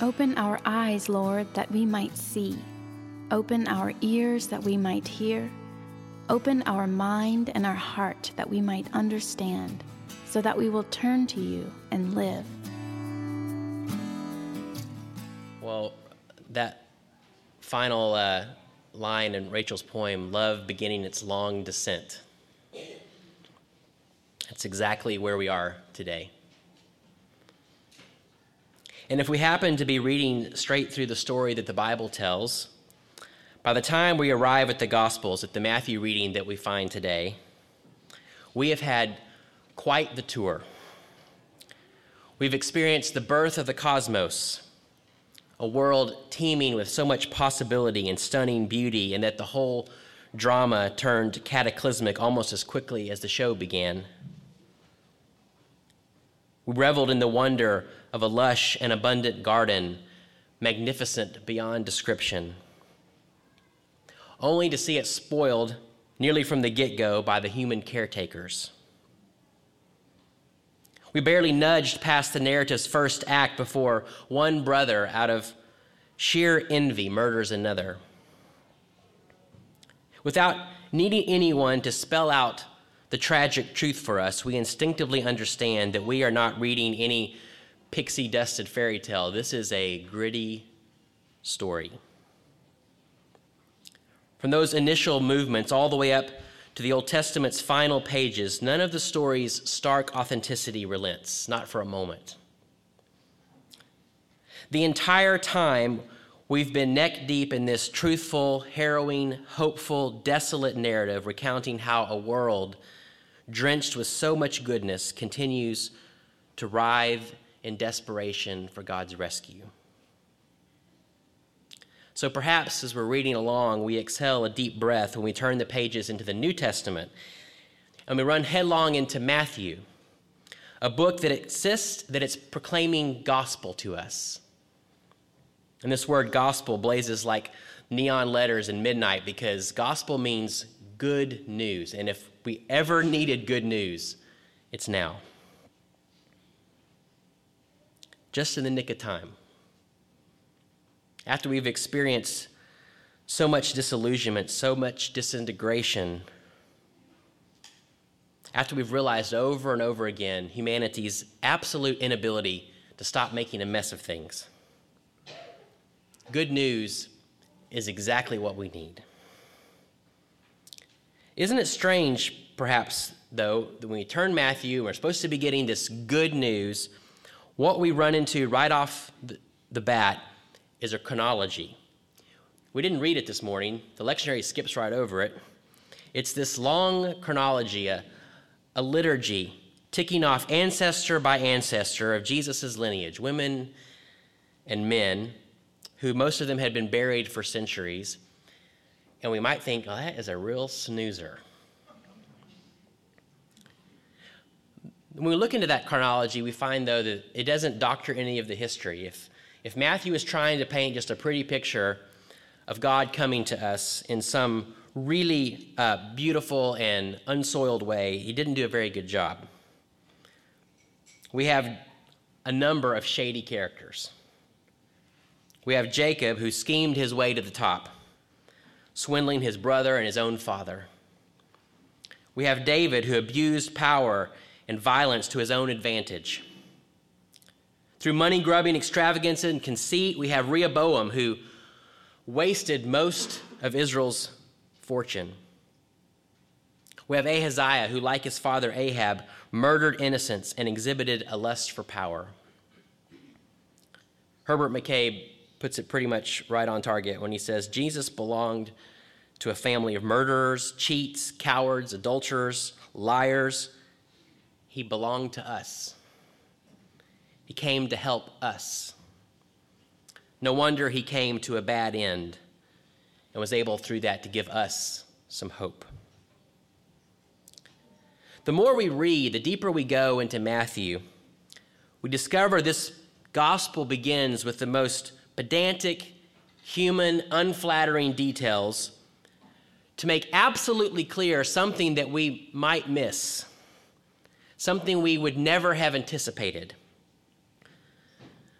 Open our eyes, Lord, that we might see. Open our ears that we might hear. Open our mind and our heart that we might understand, so that we will turn to you and live. Well, that final uh, line in Rachel's poem, Love Beginning Its Long Descent, that's exactly where we are today. And if we happen to be reading straight through the story that the Bible tells, by the time we arrive at the Gospels, at the Matthew reading that we find today, we have had quite the tour. We've experienced the birth of the cosmos, a world teeming with so much possibility and stunning beauty, and that the whole drama turned cataclysmic almost as quickly as the show began. We reveled in the wonder of a lush and abundant garden, magnificent beyond description, only to see it spoiled nearly from the get go by the human caretakers. We barely nudged past the narrative's first act before one brother, out of sheer envy, murders another. Without needing anyone to spell out the tragic truth for us, we instinctively understand that we are not reading any pixie dusted fairy tale. This is a gritty story. From those initial movements all the way up to the Old Testament's final pages, none of the story's stark authenticity relents, not for a moment. The entire time, we've been neck deep in this truthful, harrowing, hopeful, desolate narrative recounting how a world drenched with so much goodness, continues to writhe in desperation for God's rescue. So perhaps as we're reading along, we exhale a deep breath when we turn the pages into the New Testament and we run headlong into Matthew, a book that insists that it's proclaiming gospel to us. And this word gospel blazes like neon letters in midnight because gospel means good news. And if we ever needed good news, it's now. Just in the nick of time. After we've experienced so much disillusionment, so much disintegration, after we've realized over and over again humanity's absolute inability to stop making a mess of things, good news is exactly what we need. Isn't it strange, perhaps, though, that when we turn Matthew, we're supposed to be getting this good news, what we run into right off the bat is a chronology. We didn't read it this morning, the lectionary skips right over it. It's this long chronology, a, a liturgy, ticking off ancestor by ancestor of Jesus' lineage, women and men, who most of them had been buried for centuries and we might think, oh, that is a real snoozer. When we look into that chronology, we find, though, that it doesn't doctor any of the history. If, if Matthew is trying to paint just a pretty picture of God coming to us in some really uh, beautiful and unsoiled way, he didn't do a very good job. We have a number of shady characters. We have Jacob, who schemed his way to the top swindling his brother and his own father. We have David, who abused power and violence to his own advantage. Through money grubbing, extravagance, and conceit, we have Rehoboam, who wasted most of Israel's fortune. We have Ahaziah, who, like his father Ahab, murdered innocents and exhibited a lust for power. Herbert McCabe puts it pretty much right on target when he says Jesus belonged to a family of murderers, cheats, cowards, adulterers, liars. He belonged to us. He came to help us. No wonder he came to a bad end and was able through that to give us some hope. The more we read, the deeper we go into Matthew, we discover this gospel begins with the most pedantic, human, unflattering details to make absolutely clear something that we might miss, something we would never have anticipated.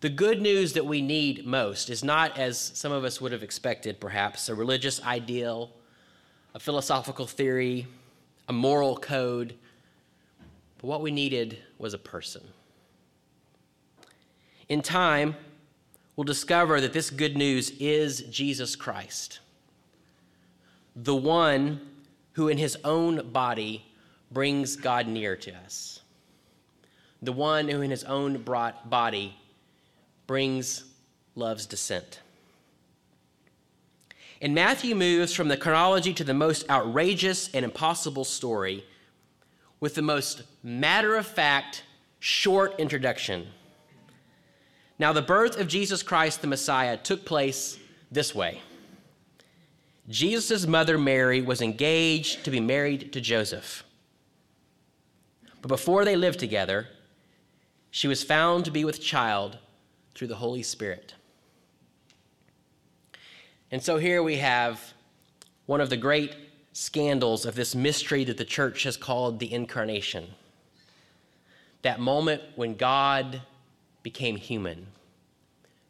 The good news that we need most is not, as some of us would have expected, perhaps, a religious ideal, a philosophical theory, a moral code. But what we needed was a person. In time, we'll discover that this good news is Jesus Christ, the one who, in his own body, brings God near to us, the one who, in his own body, brings love's descent. And Matthew moves from the chronology to the most outrageous and impossible story with the most matter of fact, short introduction. Now, the birth of Jesus Christ the Messiah took place this way Jesus' mother Mary was engaged to be married to Joseph. But before they lived together, she was found to be with child through the Holy Spirit. And so here we have one of the great scandals of this mystery that the church has called the incarnation. That moment when God became human,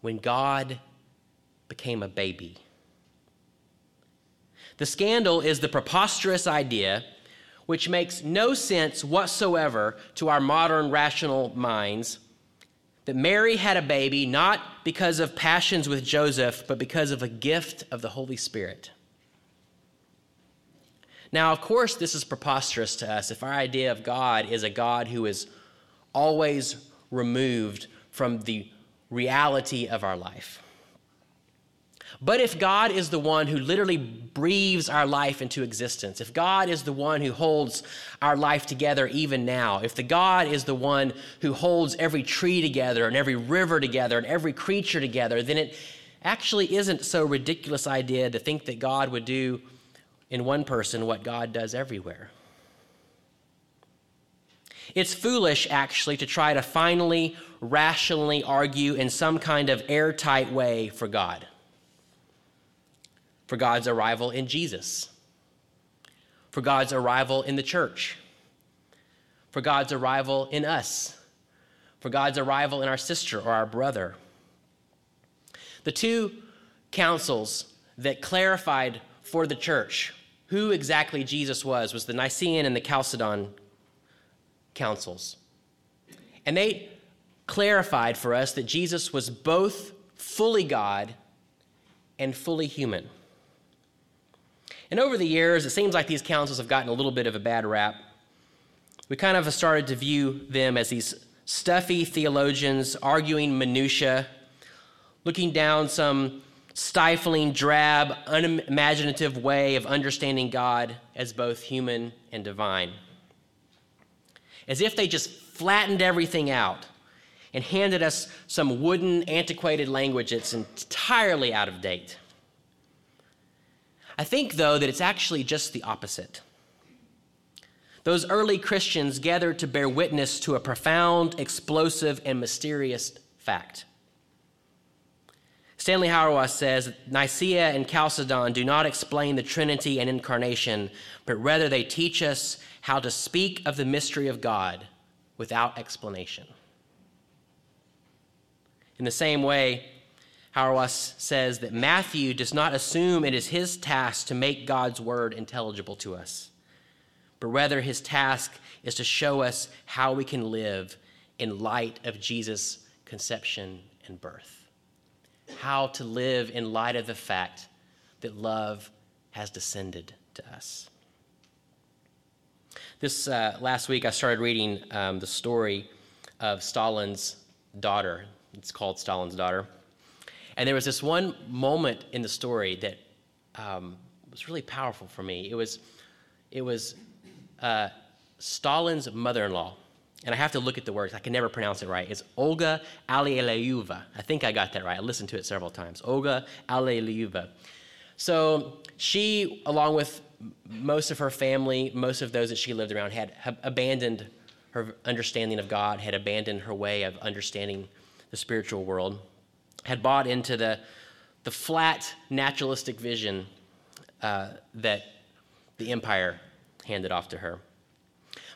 when God became a baby. The scandal is the preposterous idea, which makes no sense whatsoever to our modern rational minds, that Mary had a baby not because of passions with Joseph, but because of a gift of the Holy Spirit. Now, of course, this is preposterous to us if our idea of God is a God who is always removed from the reality of our life. But if God is the one who literally breathes our life into existence, if God is the one who holds our life together even now, if the God is the one who holds every tree together and every river together and every creature together, then it actually isn't so ridiculous idea to think that God would do in one person what God does everywhere. It's foolish, actually, to try to finally, rationally argue in some kind of airtight way for God. For God's arrival in Jesus, for God's arrival in the church, for God's arrival in us, for God's arrival in our sister or our brother. The two councils that clarified for the church who exactly Jesus was was the Nicene and the Chalcedon councils. And they clarified for us that Jesus was both fully God and fully human. And over the years, it seems like these councils have gotten a little bit of a bad rap. We kind of started to view them as these stuffy theologians arguing minutiae, looking down some stifling, drab, unimaginative way of understanding God as both human and divine. As if they just flattened everything out and handed us some wooden, antiquated language that's entirely out of date. I think, though, that it's actually just the opposite. Those early Christians gathered to bear witness to a profound, explosive, and mysterious fact. Stanley Hauerwas says that Nicaea and Chalcedon do not explain the Trinity and incarnation, but rather they teach us how to speak of the mystery of God without explanation. In the same way, Hauerwas says that Matthew does not assume it is his task to make God's word intelligible to us, but rather his task is to show us how we can live in light of Jesus' conception and birth. How to live in light of the fact that love has descended to us. This uh, last week, I started reading um, the story of Stalin's daughter. It's called Stalin's Daughter. And there was this one moment in the story that um, was really powerful for me. It was, it was uh, Stalin's mother-in-law, and I have to look at the words. I can never pronounce it right. It's Olga Alliluyeva. I think I got that right. I listened to it several times. Olga Alliluyeva. So she, along with most of her family, most of those that she lived around, had, had abandoned her understanding of God, had abandoned her way of understanding the spiritual world had bought into the, the flat naturalistic vision uh, that the empire handed off to her.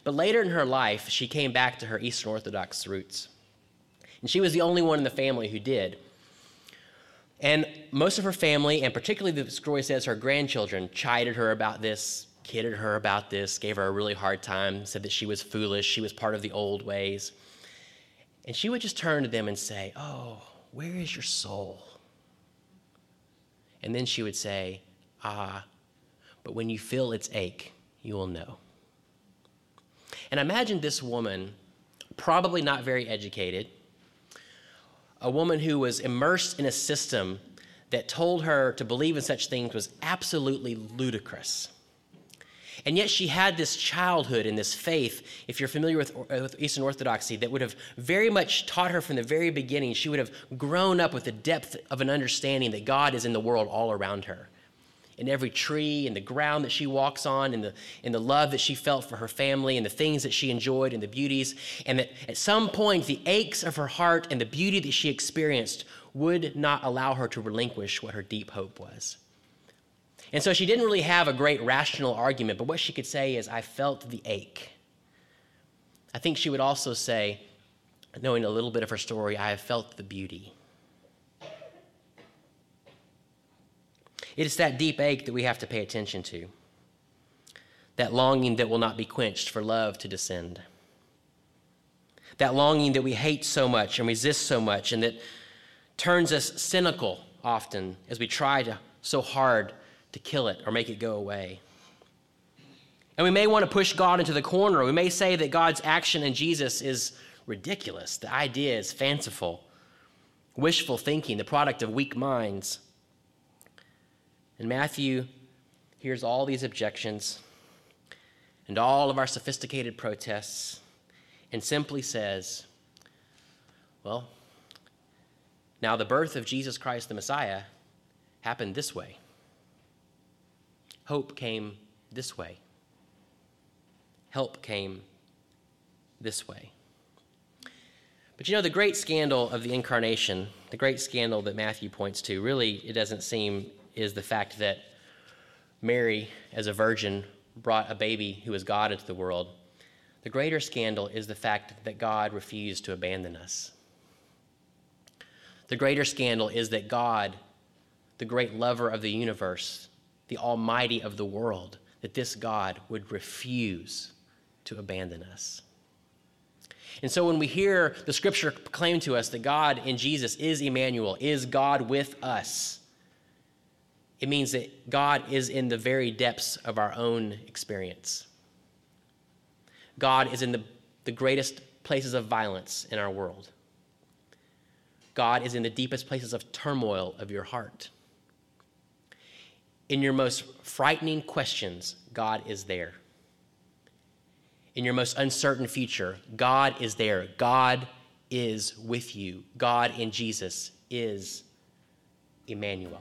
But later in her life, she came back to her Eastern Orthodox roots. And she was the only one in the family who did. And most of her family, and particularly the story says her grandchildren, chided her about this, kidded her about this, gave her a really hard time, said that she was foolish, she was part of the old ways. And she would just turn to them and say, Oh, where is your soul? And then she would say, Ah, but when you feel its ache, you will know. And imagine this woman, probably not very educated, a woman who was immersed in a system that told her to believe in such things was absolutely ludicrous. And yet she had this childhood and this faith, if you're familiar with, with, Eastern Orthodoxy, that would have very much taught her from the very beginning. She would have grown up with the depth of an understanding that God is in the world all around her in every tree, in the ground that she walks on, in the, in the love that she felt for her family, and the things that she enjoyed, and the beauties. And that at some point, the aches of her heart and the beauty that she experienced would not allow her to relinquish what her deep hope was. And so she didn't really have a great rational argument, but what she could say is, I felt the ache. I think she would also say, knowing a little bit of her story, I have felt the beauty. It is that deep ache that we have to pay attention to, that longing that will not be quenched for love to descend, that longing that we hate so much and resist so much, and that turns us cynical often as we try to, so hard to kill it or make it go away. And we may want to push God into the corner. We may say that God's action in Jesus is ridiculous. The idea is fanciful, wishful thinking, the product of weak minds. And Matthew hears all these objections and all of our sophisticated protests and simply says, Well, now the birth of Jesus Christ the Messiah happened this way. Hope came this way. Help came this way. But you know, the great scandal of the incarnation, the great scandal that Matthew points to, really, it doesn't seem is the fact that Mary, as a virgin, brought a baby who is God into the world. The greater scandal is the fact that God refused to abandon us. The greater scandal is that God, the great lover of the universe, the Almighty of the world, that this God would refuse to abandon us. And so when we hear the scripture proclaim to us that God in Jesus is Emmanuel, is God with us, it means that God is in the very depths of our own experience. God is in the, the greatest places of violence in our world. God is in the deepest places of turmoil of your heart. In your most frightening questions, God is there. In your most uncertain future, God is there. God is with you. God in Jesus is Emmanuel.